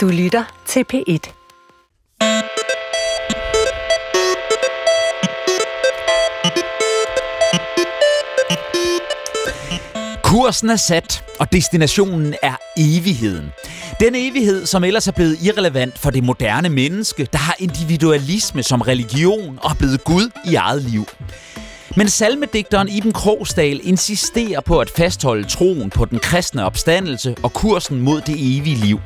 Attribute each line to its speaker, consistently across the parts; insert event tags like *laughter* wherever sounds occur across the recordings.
Speaker 1: Du lytter til P1.
Speaker 2: Kursen er sat, og destinationen er evigheden. Den evighed, som ellers er blevet irrelevant for det moderne menneske, der har individualisme som religion og er blevet Gud i eget liv. Men salmedigteren Iben Krogsdal insisterer på at fastholde troen på den kristne opstandelse og kursen mod det evige liv.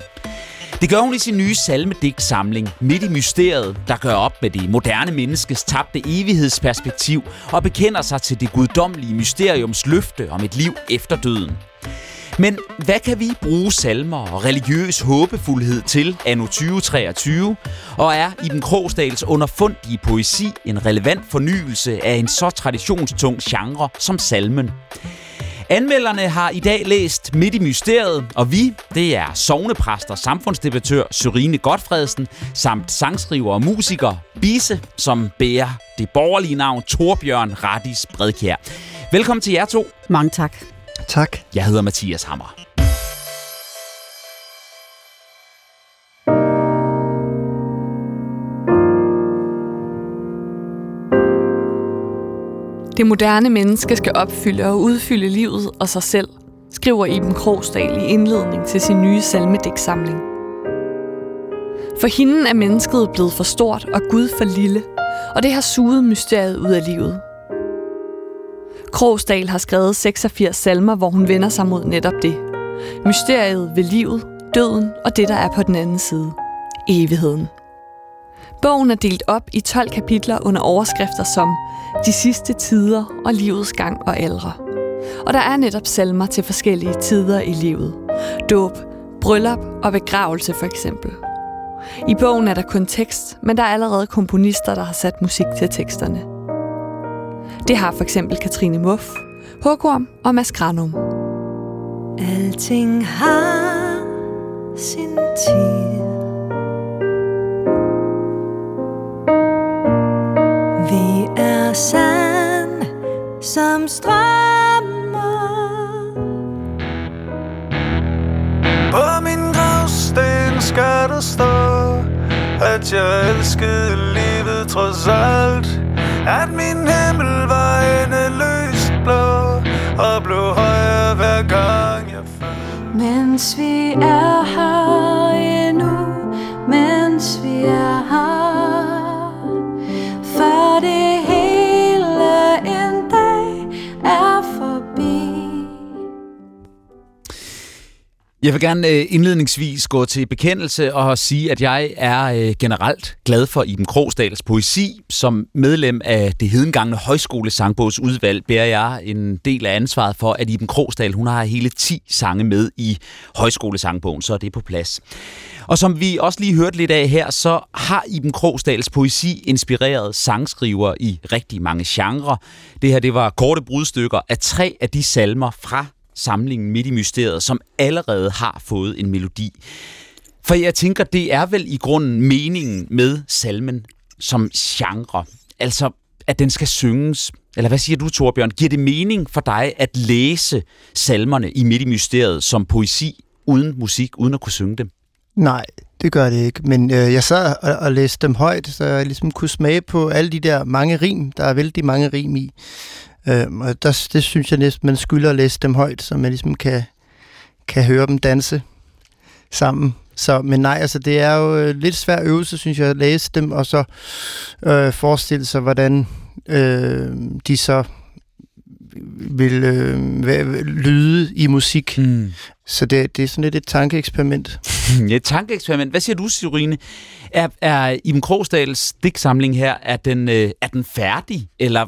Speaker 2: Det gør hun i sin nye salmedigtsamling Midt i mysteriet, der gør op med det moderne menneskes tabte evighedsperspektiv og bekender sig til det guddommelige mysteriums løfte om et liv efter døden. Men hvad kan vi bruge salmer og religiøs håbefuldhed til anno 2023? Og er i den Krogsdals underfundige poesi en relevant fornyelse af en så traditionstung genre som salmen? Anmelderne har i dag læst Midt i Mysteriet, og vi, det er sovnepræst og samfundsdebattør Sørine Godfredsen, samt sangskriver og musiker Bise, som bærer det borgerlige navn Torbjørn Radis Bredkjær. Velkommen til jer to.
Speaker 3: Mange tak.
Speaker 4: Tak.
Speaker 2: Jeg hedder Mathias Hammer.
Speaker 5: Det moderne menneske skal opfylde og udfylde livet og sig selv, skriver Iben Krogsdal i indledning til sin nye salmedæksamling. For hende er mennesket blevet for stort og Gud for lille, og det har suget mysteriet ud af livet. Krogsdal har skrevet 86 salmer, hvor hun vender sig mod netop det. Mysteriet ved livet, døden og det, der er på den anden side. Evigheden. Bogen er delt op i 12 kapitler under overskrifter som de sidste tider og livets gang og aldre. Og der er netop salmer til forskellige tider i livet. Dåb, bryllup og begravelse for eksempel. I bogen er der kun tekst, men der er allerede komponister, der har sat musik til teksterne. Det har for eksempel Katrine Muff, Håkorm og Mads Granum.
Speaker 6: Alting har sin tid. Sand som strømmer.
Speaker 7: På min gravsten skal der stå At jeg elskede livet trods alt. At min himmel var endeløst blå Og blev højere hver gang jeg faldt.
Speaker 6: Mens vi er her endnu, mens vi er her, for det
Speaker 2: Jeg vil gerne øh, indledningsvis gå til bekendelse og sige, at jeg er øh, generelt glad for Iben Krogsdals poesi. Som medlem af det hedengangne højskolesangbogsudvalg bærer jeg en del af ansvaret for, at Iben Krogsdal hun har hele 10 sange med i højskolesangbogen, så er det på plads. Og som vi også lige hørte lidt af her, så har Iben Krogsdals poesi inspireret sangskriver i rigtig mange genrer. Det her det var korte brudstykker af tre af de salmer fra samlingen Midt i Mysteriet, som allerede har fået en melodi. For jeg tænker, det er vel i grunden meningen med salmen som genre. Altså, at den skal synges. Eller hvad siger du, Torbjørn? Giver det mening for dig at læse salmerne i Midt i Mysteriet som poesi uden musik, uden at kunne synge dem?
Speaker 4: Nej, det gør det ikke. Men øh, jeg sad og, og læste dem højt, så jeg ligesom kunne smage på alle de der mange rim. Der er vældig mange rim i. Øh, og der, det synes jeg næsten, man skylder at læse dem højt, så man ligesom kan, kan høre dem danse sammen. Så, men nej, altså det er jo øh, lidt svær øvelse, synes jeg, at læse dem, og så øh, forestille sig, hvordan øh, de så vil øh, lyde i musik.
Speaker 2: Hmm.
Speaker 4: Så det, det er sådan lidt et tankeeksperiment. *laughs*
Speaker 2: Ja, et tankeeksperiment. Hvad siger du, Sirine? Er, er Iben Krogsdals digtsamling her, er den, øh, er den færdig? Eller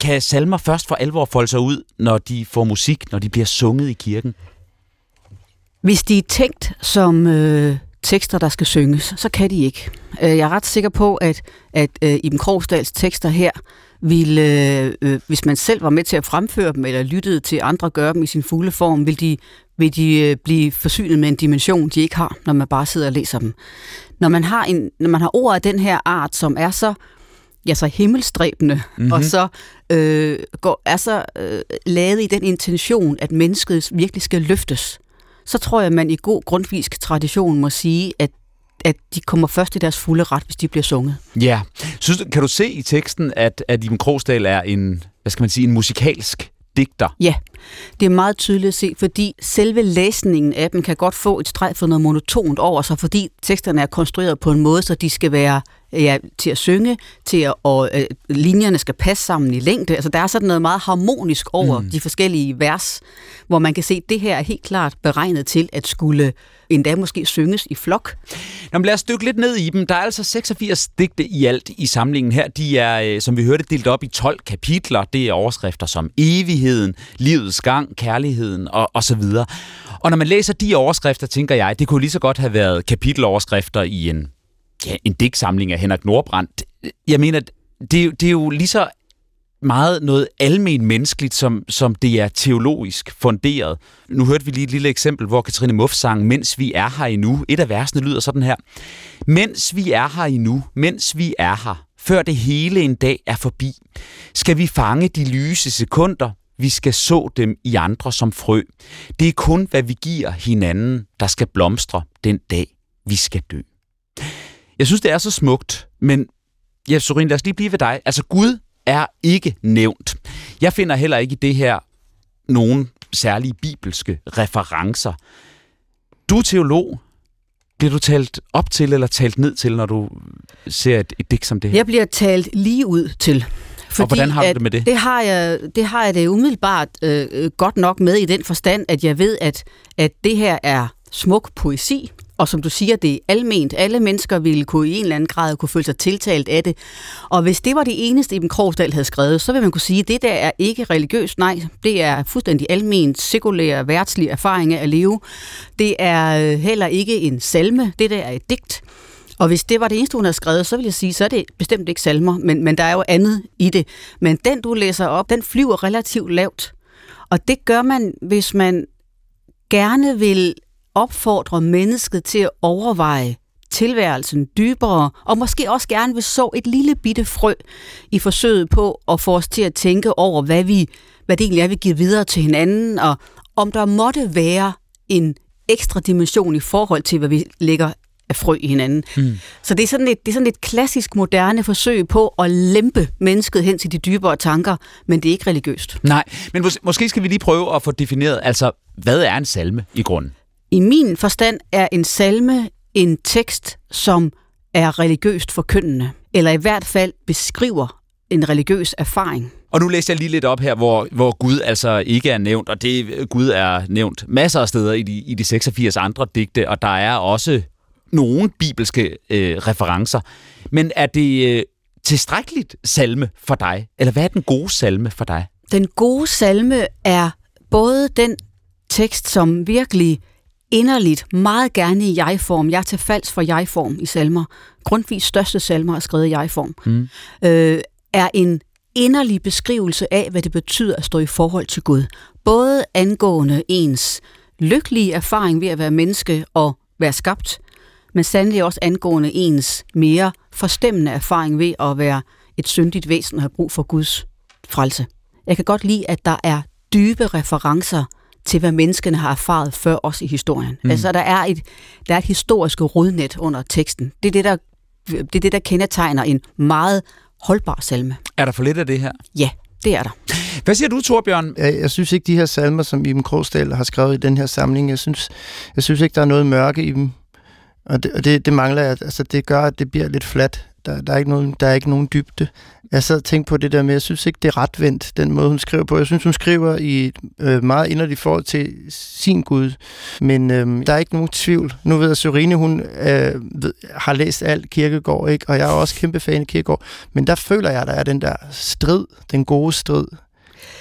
Speaker 2: kan salmer først for alvor folde sig ud, når de får musik, når de bliver sunget i kirken?
Speaker 3: Hvis de er tænkt som øh, tekster, der skal synges, så kan de ikke. Øh, jeg er ret sikker på, at, at øh, Iben Krogsdals tekster her ville, øh, øh, hvis man selv var med til at fremføre dem, eller lyttede til andre gøre dem i sin fulde form, vil de, vil de øh, blive forsynet med en dimension, de ikke har, når man bare sidder og læser dem. Når man har, en, når man har ord af den her art, som er så ja, så himmelstræbende,
Speaker 2: Mhm.
Speaker 3: mm-hmm. og så øh, går, er så øh, lavet i den intention, at mennesket virkelig skal løftes, så tror jeg, at man i god grundvisk tradition må sige, at at de kommer først i deres fulde ret, hvis de bliver sunget.
Speaker 2: Ja. Synes, kan du se i teksten, at, at Iben Krogsdal er en, hvad skal man sige, en musikalsk digter?
Speaker 3: Ja, det er meget tydeligt at se, fordi selve læsningen af dem kan godt få et streg for noget monotont over sig, fordi teksterne er konstrueret på en måde, så de skal være ja, til at synge, til at, og øh, linjerne skal passe sammen i længde. Altså der er sådan noget meget harmonisk over mm. de forskellige vers, hvor man kan se, at det her er helt klart beregnet til at skulle endda måske synges i flok.
Speaker 2: Nå, men lad os dykke lidt ned i dem. Der er altså 86 digte i alt i samlingen her. De er, øh, som vi hørte, delt op i 12 kapitler. Det er overskrifter som evigheden, livets gang, kærligheden og, og så videre. Og når man læser de overskrifter, tænker jeg, det kunne lige så godt have været kapiteloverskrifter i en, ja, en digtsamling af Henrik Nordbrandt. Jeg mener, det, det er jo lige så meget noget almen menneskeligt, som, som det er teologisk funderet. Nu hørte vi lige et lille eksempel, hvor Katrine Muff sang, mens vi er her endnu. Et af versene lyder sådan her. Mens vi er her endnu, mens vi er her, før det hele en dag er forbi, skal vi fange de lyse sekunder, vi skal så dem i andre som frø. Det er kun, hvad vi giver hinanden, der skal blomstre den dag, vi skal dø. Jeg synes, det er så smukt, men ja, Sorin, lad os lige blive ved dig. Altså, Gud er ikke nævnt. Jeg finder heller ikke i det her nogen særlige bibelske referencer. Du er teolog. Bliver du talt op til eller talt ned til, når du ser et, et digt som det her?
Speaker 3: Jeg bliver talt lige ud til. Fordi
Speaker 2: hvordan har du det med det?
Speaker 3: Det har jeg det, har jeg det umiddelbart øh, godt nok med i den forstand, at jeg ved, at, at det her er smuk poesi, og som du siger, det er alment. Alle mennesker ville kunne i en eller anden grad kunne føle sig tiltalt af det. Og hvis det var det eneste, Iben Krogsdal havde skrevet, så vil man kunne sige, at det der er ikke religiøst. Nej, det er fuldstændig alment, sekulær, værtslig erfaring af at leve. Det er øh, heller ikke en salme. Det der er et digt. Og hvis det var det eneste, hun havde skrevet, så vil jeg sige, så er det bestemt ikke salmer, men, men der er jo andet i det. Men den, du læser op, den flyver relativt lavt. Og det gør man, hvis man gerne vil opfordre mennesket til at overveje tilværelsen dybere, og måske også gerne vil så et lille bitte frø i forsøget på at få os til at tænke over, hvad, vi, hvad det egentlig er, vi giver videre til hinanden, og om der måtte være en ekstra dimension i forhold til, hvad vi lægger af frø i hinanden. Mm. Så det er, sådan et, det er sådan et klassisk moderne forsøg på at lempe mennesket hen til de dybere tanker, men det er ikke religiøst.
Speaker 2: Nej, men mås- måske skal vi lige prøve at få defineret, altså, hvad er en salme i grunden?
Speaker 3: I min forstand er en salme en tekst, som er religiøst forkyndende, eller i hvert fald beskriver en religiøs erfaring.
Speaker 2: Og nu læser jeg lige lidt op her, hvor, hvor Gud altså ikke er nævnt, og det Gud er nævnt masser af steder i de, i de 86 andre digte, og der er også nogle bibelske øh, referencer. Men er det øh, tilstrækkeligt salme for dig? Eller hvad er den gode salme for dig?
Speaker 3: Den gode salme er både den tekst, som virkelig inderligt, meget gerne i jeg-form. Jeg er til falds for jeg-form i salmer. Grundtvigs største salmer er skrevet i jeg-form. Mm. Øh, er en inderlig beskrivelse af, hvad det betyder at stå i forhold til Gud. Både angående ens lykkelige erfaring ved at være menneske og være skabt, men sandelig også angående ens mere forstemmende erfaring ved at være et syndigt væsen og have brug for Guds frelse. Jeg kan godt lide, at der er dybe referencer til, hvad menneskene har erfaret før os i historien. Mm. Altså, der er, et, der er et historisk rodnet under teksten. Det er det, der, det er det, der kendetegner en meget holdbar salme.
Speaker 2: Er der for lidt af det her?
Speaker 3: Ja, det er der.
Speaker 2: Hvad siger du, Torbjørn?
Speaker 4: Jeg, jeg synes ikke, de her salmer, som Iben Krogsdal har skrevet i den her samling, jeg synes, jeg synes ikke, der er noget mørke i dem. Og det, og det, det mangler jeg. Altså, det gør, at det bliver lidt fladt. Der, der, er ikke nogen, der er ikke nogen dybde. Jeg sad og tænkte på det der med, jeg synes ikke, det er retvendt, den måde, hun skriver på. Jeg synes, hun skriver i et øh, meget inderligt forhold til sin Gud. Men øh, der er ikke nogen tvivl. Nu ved jeg, at Sørine, hun øh, ved, har læst alt Kirkegård, ikke? og jeg er også kæmpe fan af Kirkegård. Men der føler jeg, der er den der strid, den gode strid.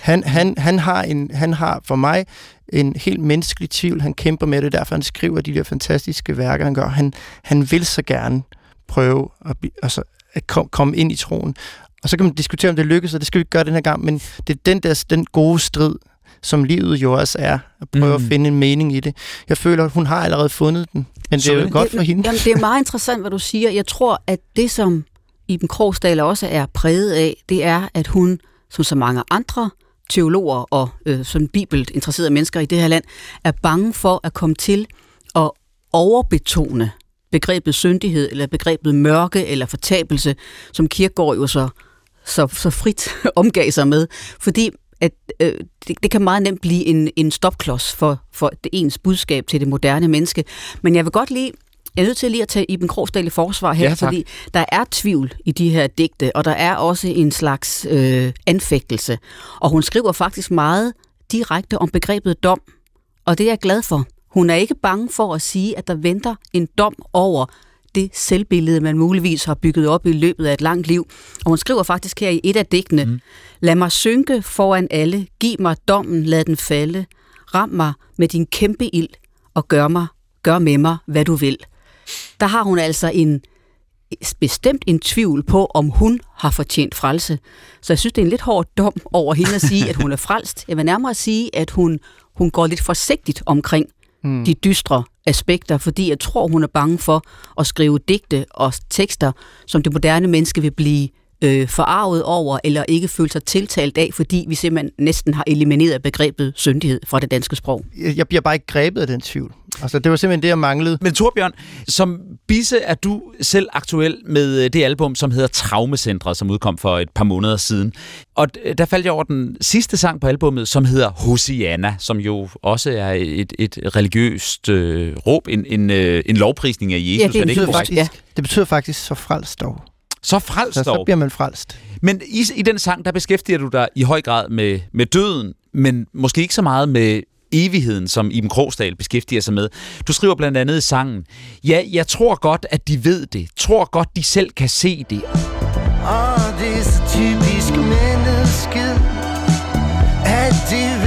Speaker 4: Han, han, han, har en, han har for mig en helt menneskelig tvivl. Han kæmper med det, derfor han skriver de der fantastiske værker, han gør. Han, han vil så gerne prøve at, altså, at kom, komme ind i troen. Og så kan man diskutere, om det lykkes, og det skal vi ikke gøre den her gang, men det er den der den gode strid, som livet jo også er, at prøve mm. At finde en mening i det. Jeg føler, at hun har allerede fundet den, men det er jo
Speaker 2: Søren?
Speaker 4: godt for hende.
Speaker 3: Jamen, det er meget interessant, hvad du siger. Jeg tror, at det, som Iben Krogsdal også er præget af, det er, at hun, som så mange andre teologer og øh, sådan bibelt interesserede mennesker i det her land er bange for at komme til at overbetone begrebet syndighed, eller begrebet mørke, eller fortabelse, som Kierkegaard jo så, så, så frit *laughs* omgav sig med. Fordi at øh, det, det kan meget nemt blive en, en stopklods for, for det ens budskab til det moderne menneske. Men jeg vil godt lige jeg er nødt til lige at tage Iben Krogsdal i forsvar her,
Speaker 2: Ja, tak.
Speaker 3: fordi der er tvivl i de her digte, og der er også en slags øh, anfægtelse. Og hun skriver faktisk meget direkte om begrebet dom, og det er jeg glad for. Hun er ikke bange for at sige, at der venter en dom over det selvbillede, man muligvis har bygget op i løbet af et langt liv. Og hun skriver faktisk her i et af digtene, mm. Lad mig synke foran alle, giv mig dommen, lad den falde, ram mig med din kæmpe ild, og gør, mig, gør med mig, hvad du vil. Der har hun altså en bestemt en tvivl på, om hun har fortjent frelse. Så jeg synes, det er en lidt hård dom over hende at sige, at hun er frelst. Jeg vil nærmere sige, at hun, hun går lidt forsigtigt omkring mm. de dystre aspekter, fordi jeg tror, hun er bange for at skrive digte og tekster, som det moderne menneske vil blive øh, forarvet over, eller ikke føle sig tiltalt af, fordi vi simpelthen næsten har elimineret begrebet syndighed fra det danske sprog.
Speaker 4: Jeg jeg bliver bare ikke grebet af den tvivl. Altså, det var simpelthen det, jeg manglede.
Speaker 2: Men Torbjørn, som bisse er du selv aktuel med øh, det album, som hedder Traumacentret, som udkom for et par måneder siden. Og d- der faldt jeg over den sidste sang på albummet, som hedder Hosianna, som jo også er et, et religiøst øh, råb, en, en, øh, en lovprisning af Jesus.
Speaker 3: Ja, det er
Speaker 2: det ikke korrekt?
Speaker 4: faktisk,
Speaker 3: Ja.
Speaker 4: det betyder faktisk så frelst dog.
Speaker 2: Så frelst
Speaker 4: Så, så bliver man frelst.
Speaker 2: Men i, i den sang, der beskæftiger du dig i høj grad med, med døden, men måske ikke så meget med evigheden, som Iben Krogsdal beskæftiger sig med. Du skriver blandt andet i sangen, ja, jeg tror godt, at de ved det. Tror godt, de selv kan se det.
Speaker 1: Og det er så typisk mennesket At de ved, de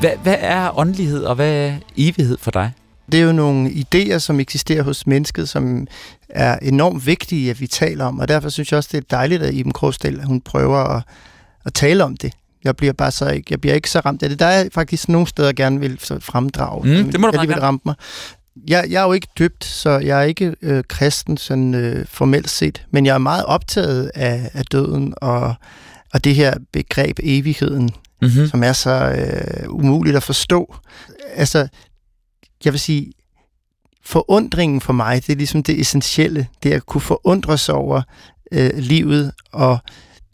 Speaker 2: Hvad, hvad er åndelighed, og hvad er evighed for dig?
Speaker 4: Det er jo nogle idéer, som eksisterer hos mennesket, som er enormt vigtige, at vi taler om, og derfor synes jeg også, det er dejligt, at Iben Krogsdal, hun prøver at, at tale om det. Jeg bliver bare så ikke, jeg bliver ikke så ramt af det. Der er faktisk nogle steder, jeg gerne vil fremdrage.
Speaker 2: Mm, det må du
Speaker 4: jeg vil ramme mig. Jeg, jeg er jo ikke døbt, så jeg er ikke øh, kristen sådan øh, formelt set, men jeg er meget optaget af, af døden og, og det her begreb evigheden,
Speaker 2: Mm-hmm.
Speaker 4: som er så øh, umuligt at forstå. Altså, jeg vil sige, forundringen for mig, det er ligesom det essentielle. Det at kunne forundre sig over øh, livet og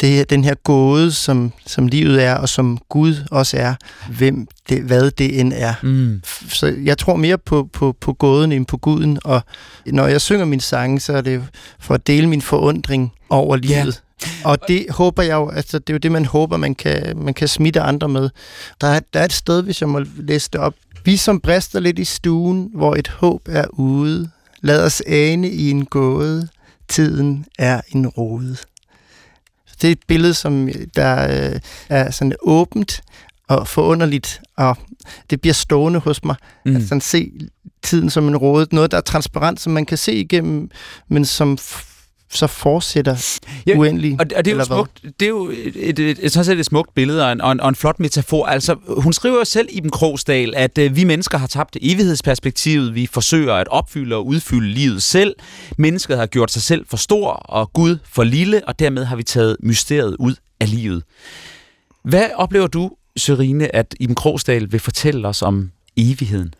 Speaker 4: det, den her gåde, som, som livet er, og som Gud også er, hvem det, hvad det end er.
Speaker 2: Mm.
Speaker 4: Så jeg tror mere på, på, på gåden end på guden, og når jeg synger min sange, så er det for at dele min forundring over livet. Og det håber jeg jo, altså det er jo det, man håber, man kan, man kan smitte andre med. Der er, der er et sted, hvis jeg må læse det op. Vi som brister lidt i stuen, hvor et håb er ude. Lad os ane i en gåde. Tiden er en rode. Det er et billede, som der øh, er sådan åbent og forunderligt, og det bliver stående hos mig.
Speaker 2: Mm.
Speaker 4: At sådan se tiden som en rode. Noget, der er transparent, som man kan se igennem, men som så fortsætter
Speaker 2: Ja,
Speaker 4: ja, uendelig.
Speaker 2: Og, og det er jo
Speaker 4: eller hvad?
Speaker 2: smukt. Det er jo et, et, et, et, sådan set et smukt billede og en, og, en, og en flot metafor. Altså, hun skriver jo selv i den Krogsdal, at øh, vi mennesker har tabt evighedsperspektivet. Vi forsøger at opfylde og udfylde livet selv. Mennesket har gjort sig selv for stor og Gud for lille, og dermed har vi taget mysteriet ud af livet. Hvad oplever du, Sørine, at Iben Krogsdal vil fortælle os om evigheden?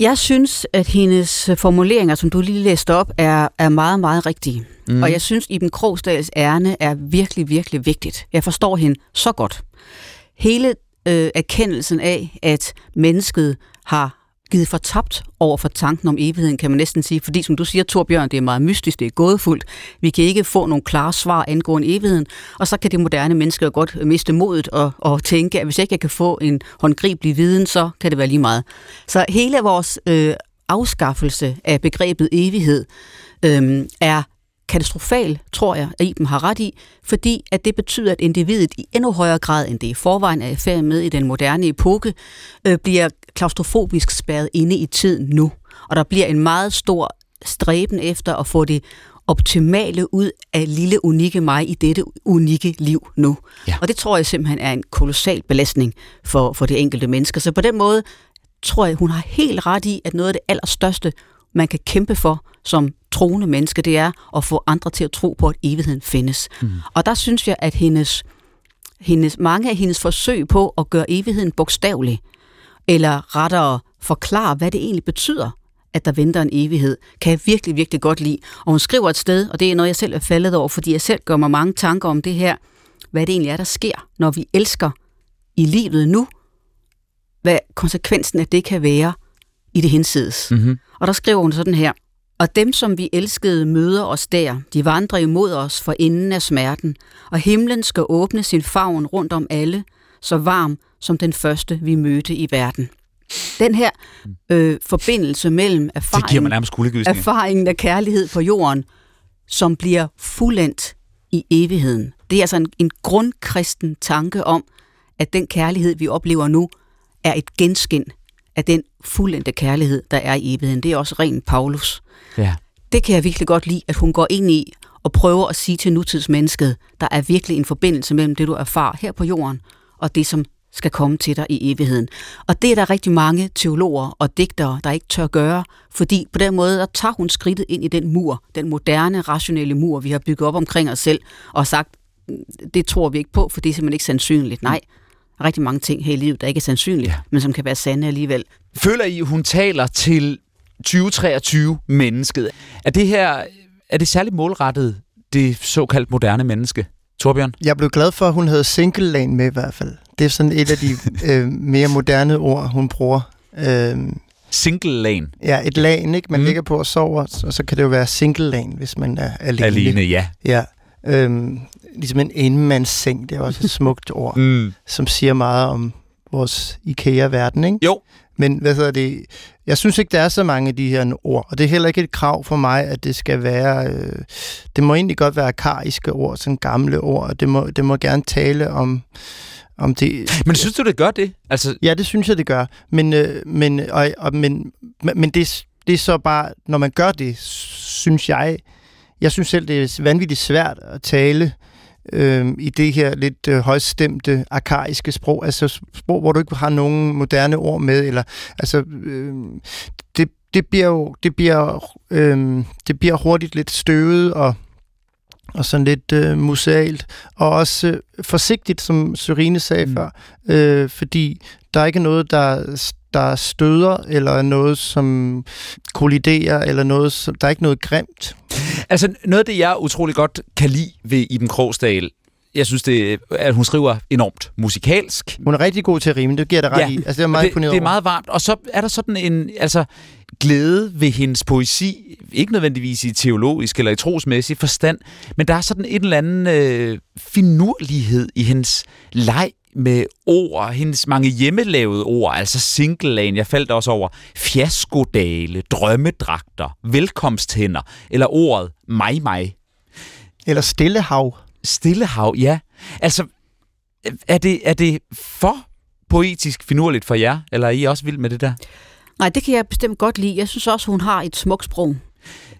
Speaker 3: Jeg synes, at hendes formuleringer, som du lige læste op, er, er meget, meget rigtige.
Speaker 2: Mm.
Speaker 3: Mm. Og jeg synes, Iben Krogsdals ærne er virkelig, virkelig vigtigt. Jeg forstår hende så godt. Hele øh, erkendelsen af, at mennesket har givet fortabt over for tanken om evigheden, kan man næsten sige. Fordi, som du siger, Torbjørn, det er meget mystisk, det er gådefuldt. Vi kan ikke få nogle klare svar angående evigheden. Og så kan det moderne menneske jo godt miste modet og, og tænke, at hvis ikke jeg kan få en håndgribelig viden, så kan det være lige meget. Så hele vores øh, afskaffelse af begrebet evighed øh, er katastrofal, tror jeg, at Iben har ret i, fordi at det betyder, at individet i endnu højere grad, end det i forvejen er i færd med i den moderne epoke, øh, bliver klaustrofobisk spærret inde i tiden nu. Og der bliver en meget stor stræben efter at få det optimale ud af lille unikke mig i dette unikke liv nu.
Speaker 2: Ja.
Speaker 3: Og det tror jeg simpelthen er en kolossal belastning for, for det enkelte menneske. Så på den måde tror jeg, hun har helt ret i, at noget af det allerstørste, man kan kæmpe for som troende menneske, det er at få andre til at tro på, at evigheden findes. Mm. Og der synes jeg, at hendes, hendes, mange af hendes forsøg på at gøre evigheden bogstavelig, eller rettere forklare, hvad det egentlig betyder, at der venter en evighed, kan jeg virkelig, virkelig godt lide. Og hun skriver et sted, og det er noget, jeg selv er faldet over, fordi jeg selv gør mig mange tanker om det her, hvad det egentlig er, der sker, når vi elsker i livet nu, hvad konsekvensen af det kan være i det hinsides.
Speaker 2: Mm-hmm.
Speaker 3: Og der skriver hun sådan her, og dem, som vi elskede, møder os der. De vandrer imod os for enden af smerten, og himlen skal åbne sin favn rundt om alle, så varm som den første, vi mødte i verden. Den her øh, forbindelse mellem erfaringen, erfaringen af kærlighed på jorden, som bliver fuldendt i evigheden. Det er altså en, en grundkristen tanke om, at den kærlighed, vi oplever nu, er et genskin af den fuldendte kærlighed, der er i evigheden. Det er også ren Paulus.
Speaker 2: Ja.
Speaker 3: Det kan jeg virkelig godt lide, at hun går ind i og prøver at sige til nutidsmennesket, der er virkelig en forbindelse mellem det, du erfarer her på jorden, og det, som skal komme til dig i evigheden. Og det er der rigtig mange teologer og digtere, der ikke tør gøre, fordi på den måde, der tager hun skridtet ind i den mur, den moderne, rationelle mur, vi har bygget op omkring os selv, og sagt, "Mm, det tror vi ikke på, for det er simpelthen ikke sandsynligt. Nej, rigtig mange ting her i livet, der ikke er sandsynligt,
Speaker 2: Ja.
Speaker 3: men som kan være sande alligevel.
Speaker 2: Føler I, hun taler til 2023-mennesket? Er det her er det særligt målrettet det såkaldt moderne menneske? Torbjørn?
Speaker 4: Jeg blev glad for, at hun havde single lane med i hvert fald. Det er sådan et af de *laughs* øh, mere moderne ord, hun bruger. Øh,
Speaker 2: Single lane.
Speaker 4: ja, et lagen, ikke? Man
Speaker 2: mm.
Speaker 4: ligger på og sover, og så kan det jo være single lane, hvis man er alene.
Speaker 2: Alene, ja.
Speaker 4: Ja. Øhm, ligesom en enmandsseng, det er også et smukt ord,
Speaker 2: Mm.
Speaker 4: som siger meget om vores IKEA-verden, ikke?
Speaker 2: Jo.
Speaker 4: Men hvad hedder det? Jeg synes ikke, der er så mange af de her ord, og det er heller ikke et krav for mig, at det skal være... Øh, det må egentlig godt være arkaiske ord, sådan gamle ord, og det må, det må gerne tale om, om det...
Speaker 2: Men synes du, det gør det? Altså,
Speaker 4: Ja, det synes jeg, det gør. Men, øh, men, og, og, men, men det, det er så bare, når man gør det, synes jeg, jeg synes selv, det er vanvittigt svært at tale øh, i det her lidt øh, højstemte, arkaiske sprog, altså sprog, hvor du ikke har nogen moderne ord med, eller altså, øh, det, det bliver jo, det bliver, øh, det bliver hurtigt lidt støvet og og sådan lidt øh, musealt, og også øh, forsigtigt, som Sørine sagde
Speaker 2: mm.
Speaker 4: før, øh, fordi der er ikke noget, der, der støder, eller noget, som kolliderer, eller noget, som, der er ikke noget grimt.
Speaker 2: Altså, noget af det, jeg utrolig godt kan lide ved Iben Krogsdal, jeg synes, det, er, at hun skriver enormt musikalsk.
Speaker 4: Hun er rigtig god til at rime, det giver dig ret
Speaker 2: Ja,
Speaker 4: i. Altså, det er meget
Speaker 2: det, det er meget varmt. Og så er der sådan en altså, glæde ved hendes poesi, ikke nødvendigvis i teologisk eller i trosmæssig forstand, men der er sådan en eller anden øh, finurlighed i hendes leg med ord, hendes mange hjemmelavede ord, altså singleland, jeg faldt også over, fiaskodale, drømmedragter, velkomsthænder, eller ordet mig mig.
Speaker 4: Eller Stillehav.
Speaker 2: Stillehav, ja. Altså, er det, er det for poetisk finurligt for jer, eller er I også vild med det der?
Speaker 3: Nej, det kan jeg bestemt godt lide. Jeg synes også, hun har et smukt sprog.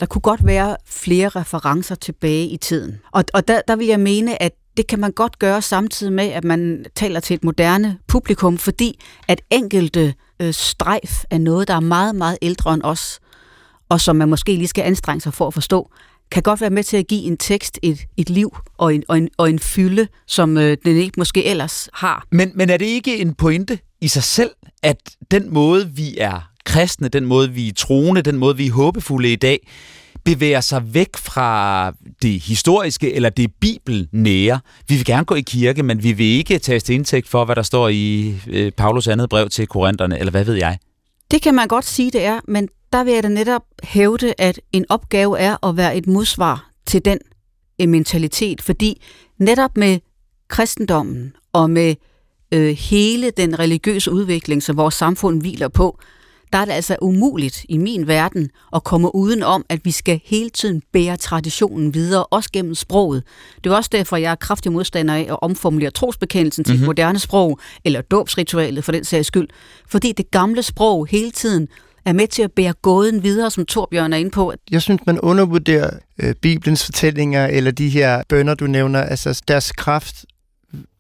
Speaker 3: Der kunne godt være flere referencer tilbage i tiden. Og, og der, der vil jeg mene, at det kan man godt gøre samtidig med, at man taler til et moderne publikum, fordi at enkelte øh, strejf er noget, der er meget, meget ældre end os, og som man måske lige skal anstrenge sig for at forstå, kan godt være med til at give en tekst et, et liv og en, og, en, og en fylde, som øh, den ikke måske ellers har.
Speaker 2: Men, men er det ikke en pointe i sig selv, at den måde, vi er kristne, den måde, vi er troende, den måde, vi er håbefulde i dag, bevæger sig væk fra det historiske eller det bibelnære. Vi vil gerne gå i kirke, men vi vil ikke tage til indtægt for, hvad der står i øh, Paulus andet brev til korinterne, eller hvad ved jeg.
Speaker 3: Det kan man godt sige, det er, men der vil jeg da netop hævde, at en opgave er at være et modsvar til den øh, mentalitet, fordi netop med kristendommen og med øh, hele den religiøse udvikling, som vores samfund hviler på, der er det altså umuligt i min verden at komme uden om, at vi skal hele tiden bære traditionen videre, også gennem sproget. Det er også derfor, jeg er kraftig modstander af at omformulere trosbekendelsen til mm-hmm. et moderne sprog, eller dåbsritualet for den sags skyld. Fordi det gamle sprog hele tiden er med til at bære gåden videre, som Torbjørn er inde på.
Speaker 4: Jeg synes, man undervurderer øh, Bibelens fortællinger, eller de her bønder, du nævner, altså deres kraft,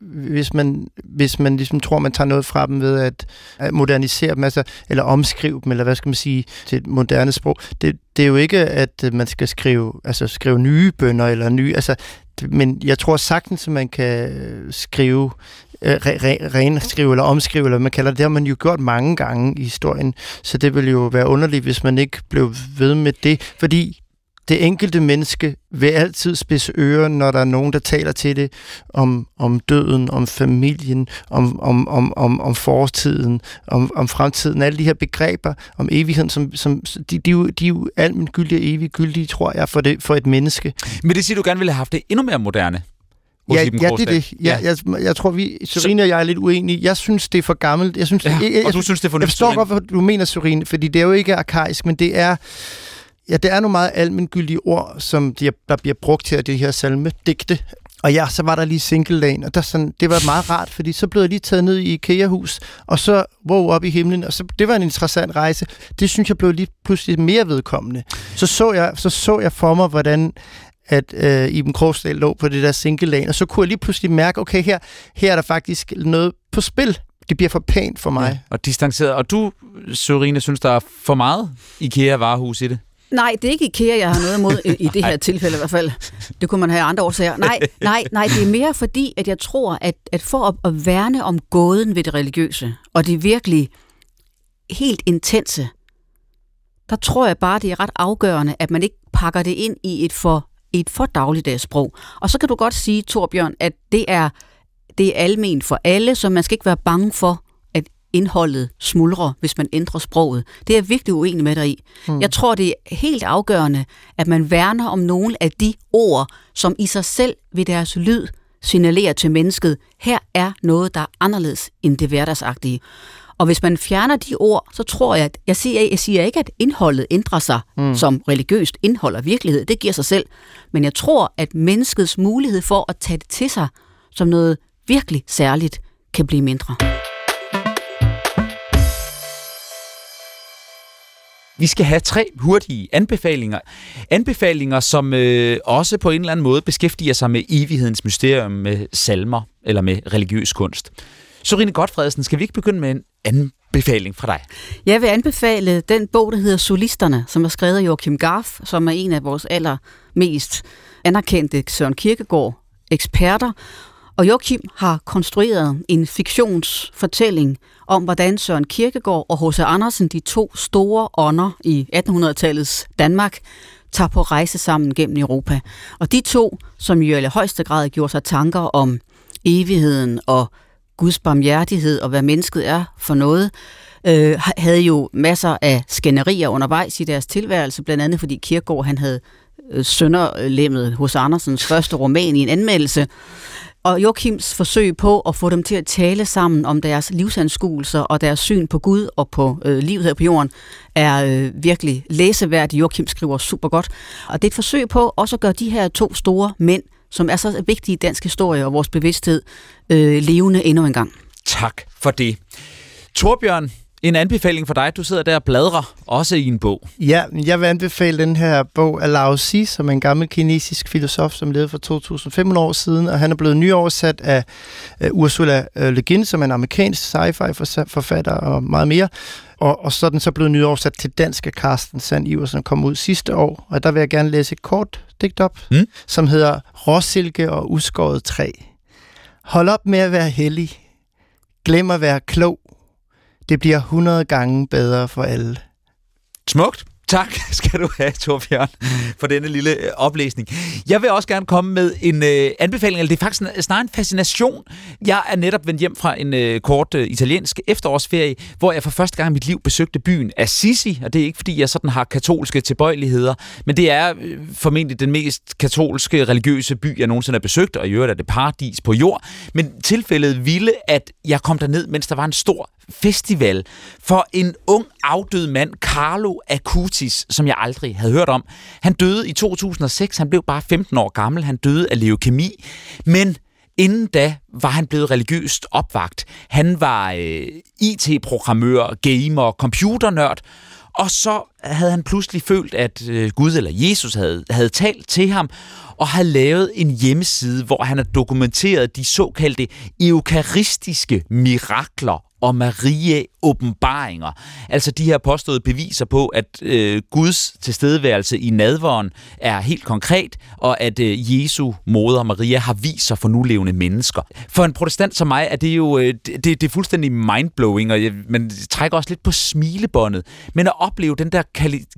Speaker 4: hvis man, hvis man ligesom tror, man tager noget fra dem ved at, at modernisere dem, altså, eller omskrive dem, eller hvad skal man sige, til et moderne sprog. Det, det er jo ikke, at øh, man skal skrive, altså, skrive nye bønder, eller nye, altså, det, men jeg tror sagtens, at man kan øh, skrive øh, re, re, renskrive eller omskrive, eller hvad man kalder det. Det har man jo gjort mange gange i historien, så det ville jo være underligt, hvis man ikke blev ved med det, fordi det enkelte menneske vil altid spidse ører, når der er nogen, der taler til det om, om døden, om familien, om, om, om, om, om fortiden, om, om fremtiden. Alle de her begreber om evigheden, som, som, de, de, er jo, de er jo almengyldige og eviggyldige, tror jeg, for, det, for et menneske.
Speaker 2: Men det siger, du gerne ville have haft det endnu mere moderne?
Speaker 4: Ja, ja, det er det. Ja, jeg, jeg tror, vi, Serine og jeg er lidt uenige. Jeg synes, det er for gammelt. Jeg synes,
Speaker 2: Ja,
Speaker 4: jeg, jeg,
Speaker 2: og du synes, det er for
Speaker 4: Jeg forstår godt, hvad du mener, Serine, fordi det er jo ikke arkaisk, men det er, ja, det er nogle meget almengyldige ord, som de, der bliver brugt her, det her salmedigte. Og ja, så var der lige single og der sådan, det var meget rart, fordi så blev jeg lige taget ned i IKEA-hus, og så wow op i himlen, og så, det var en interessant rejse. Det synes jeg blev lige pludselig mere vedkommende. Så så jeg, så, så jeg for mig, hvordan at øh, Iben Krogsdal lå på det der single og så kunne jeg lige pludselig mærke, okay, her, her er der faktisk noget på spil. Det bliver for pænt for mig.
Speaker 2: Ja, og distanceret. Og du, Sørine, synes, der er for meget IKEA-varehus i det?
Speaker 3: Nej, det er ikke IKEA, jeg har noget imod i, det *laughs* her tilfælde i hvert fald. Det kunne man have andre årsager. Nej, *laughs* nej, nej, det er mere fordi, at jeg tror, at, at for at, at værne om gåden ved det religiøse, og det virkelig helt intense, der tror jeg bare, det er ret afgørende, at man ikke pakker det ind i et for, et for dagligdags sprog. Og så kan du godt sige, Torbjørn, at det er, det er almen for alle, så man skal ikke være bange for, indholdet smuldrer, hvis man ændrer sproget. Det er jeg virkelig uenig med dig i. Mm. Jeg tror, det er helt afgørende, at man værner om nogle af de ord, som i sig selv ved deres lyd signalerer til mennesket, her er noget, der er anderledes end det hverdagsagtige. Og hvis man fjerner de ord, så tror jeg, at jeg siger, jeg siger ikke, at indholdet ændrer sig mm. som religiøst indhold og virkelighed. Det giver sig selv. Men jeg tror, at menneskets mulighed for at tage det til sig som noget virkelig særligt, kan blive mindre.
Speaker 2: Vi skal have tre hurtige anbefalinger. Anbefalinger, som øh, også på en eller anden måde beskæftiger sig med evighedens mysterium, med salmer eller med religiøs kunst. Sorine Godfredsen, skal vi ikke begynde med en anden anbefaling fra dig?
Speaker 3: Jeg vil anbefale den bog, der hedder Solisterne, som er skrevet af Joachim Garf, som er en af vores allermest anerkendte Søren Kierkegaard eksperter. Og Joachim har konstrueret en fiktionsfortælling om, hvordan Søren Kierkegaard og H.C. Andersen, de to store ånder i 1800-tallets Danmark, tager på rejse sammen gennem Europa. Og de to, som i højeste grad gjorde sig tanker om evigheden og Guds barmhjertighed og hvad mennesket er for noget, øh, havde jo masser af skænderier undervejs i deres tilværelse, blandt andet fordi Kierkegaard han havde øh, sønderlemmet hos Andersens første roman i en anmeldelse. Og Joachims forsøg på at få dem til at tale sammen om deres livsanskuelser og deres syn på Gud og på øh, livet her på jorden, er øh, virkelig læseværdigt. Joachim skriver super godt. Og det er et forsøg på også at gøre de her to store mænd, som er så vigtige i dansk historie og vores bevidsthed, øh, levende endnu en gang.
Speaker 2: Tak for det. Torbjørn, en anbefaling for dig. Du sidder der og bladrer, også i en bog.
Speaker 4: Ja, jeg vil anbefale den her bog af Lao Tzu, som er en gammel kinesisk filosof, som levede for 2500 år siden, og han er blevet nyoversat af Ursula uh, Le Guin, som er en amerikansk sci-fi forfatter og meget mere. Og, og så er den så blevet nyoversat til dansk af Carsten Sand Iversen, som kom ud sidste år. Og der vil jeg gerne læse et kort digt op,
Speaker 2: Mm.
Speaker 4: som hedder Råsilke og uskåret træ. Hold op med at være hellig. Glem at være klog. Det bliver 100 gange bedre for alle.
Speaker 2: Smukt. Tak *laughs* skal du have, Torbjørn, for denne lille øh, oplæsning. Jeg vil også gerne komme med en øh, anbefaling, eller det er faktisk en- snarere en fascination. Jeg er netop vendt hjem fra en øh, kort øh, italiensk efterårsferie, hvor jeg for første gang i mit liv besøgte byen Assisi, og det er ikke fordi, jeg sådan har katolske tilbøjeligheder, men det er øh, formentlig den mest katolske religiøse by, jeg nogensinde har besøgt, og i øvrigt er det paradis på jord. Men tilfældet ville, at jeg kom derned, mens der var en stor festival for en ung afdød mand, Carlo Acutis, som jeg aldrig havde hørt om. Han døde i 2006, han blev bare 15 år gammel, han døde af leukemi, men Inden da var han blevet religiøst opvagt. Han var øh, IT-programmør, gamer, computernørd, Og så havde han pludselig følt, at øh, Gud eller Jesus havde, havde talt til ham, og havde lavet en hjemmeside, hvor han har dokumenteret de såkaldte eukaristiske mirakler og Marie åbenbaringer. Altså de her påståede beviser på, at øh, Guds tilstedeværelse i nadvåren er helt konkret, og at øh, Jesu moder Maria har vist sig for nulevende mennesker. For en protestant som mig er det jo øh, det, det er fuldstændig mindblowing, og jeg, man trækker også lidt på smilebåndet. Men at opleve den der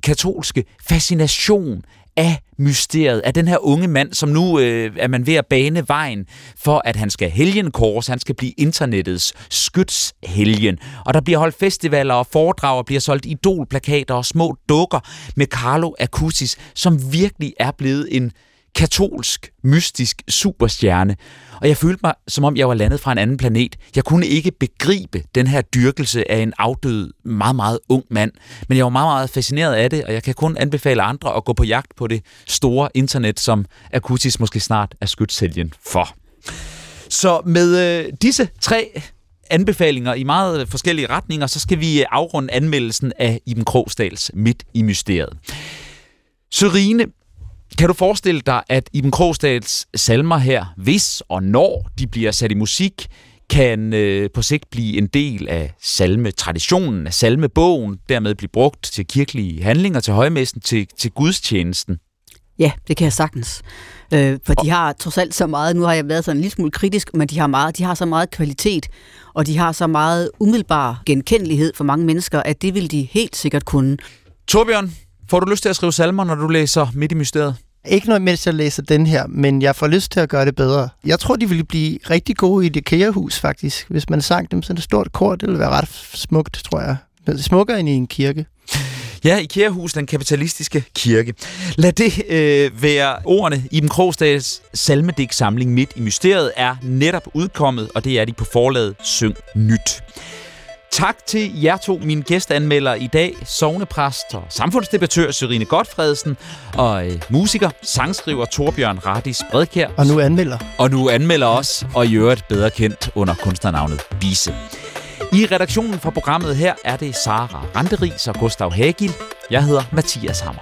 Speaker 2: katolske fascination af mysteriet, af den her unge mand, som nu øh, er man ved at bane vejen for, at han skal helgenkors, han skal blive internettets skytshelgen. Og der bliver holdt festivaler og foredrag, og bliver solgt idolplakater og små dukker med Carlo Acutis, som virkelig er blevet en katolsk, mystisk superstjerne. Og jeg følte mig, som om jeg var landet fra en anden planet. Jeg kunne ikke begribe den her dyrkelse af en afdød, meget, meget ung mand. Men jeg var meget, meget fascineret af det, og jeg kan kun anbefale andre at gå på jagt på det store internet, som Akutis måske snart er skytsælgen for. Så med øh, disse tre anbefalinger i meget forskellige retninger, så skal vi øh, afrunde anmeldelsen af Iben Krogsdals Midt i Mysteriet. Sørine, kan du forestille dig, at Iben Krogstads salmer her, hvis og når de bliver sat i musik, kan øh, på sigt blive en del af salmetraditionen, af salmebogen, dermed blive brugt til kirkelige handlinger, til højmessen, til, til gudstjenesten?
Speaker 3: Ja, det kan jeg sagtens. Øh, for de har trods alt så meget, nu har jeg været sådan en lille smule kritisk, men de har, meget, de har så meget kvalitet, og de har så meget umiddelbar genkendelighed for mange mennesker, at det vil de helt sikkert kunne.
Speaker 2: Torbjørn, Får du lyst til at skrive salmer, når du læser Midt i Mysteriet?
Speaker 4: Ikke noget, mens jeg læser den her, men jeg får lyst til at gøre det bedre. Jeg tror, de ville blive rigtig gode i det IKEA-hus, faktisk. Hvis man sang dem sådan et stort kor, det ville være ret smukt, tror jeg. Smukkere end i en kirke.
Speaker 2: Ja, IKEA-hus, den kapitalistiske kirke. Lad det øh, være ordene. Iben Krogsdags salmedigtsamling Midt i Mysteriet er netop udkommet, og det er de på forlaget Syng Nyt. Tak til jer to, mine gæstanmeldere i dag, sovnepræst og samfundsdebattør Sørine Godfredsen, og øh, musiker, sangskriver Torbjørn Radis Bredkær.
Speaker 4: Og nu anmelder.
Speaker 2: Og nu anmelder også, og i øvrigt bedre kendt under kunstnernavnet Bise. I redaktionen for programmet her er det Sara Randeris og Gustav Hagil. Jeg hedder Mathias Hammer.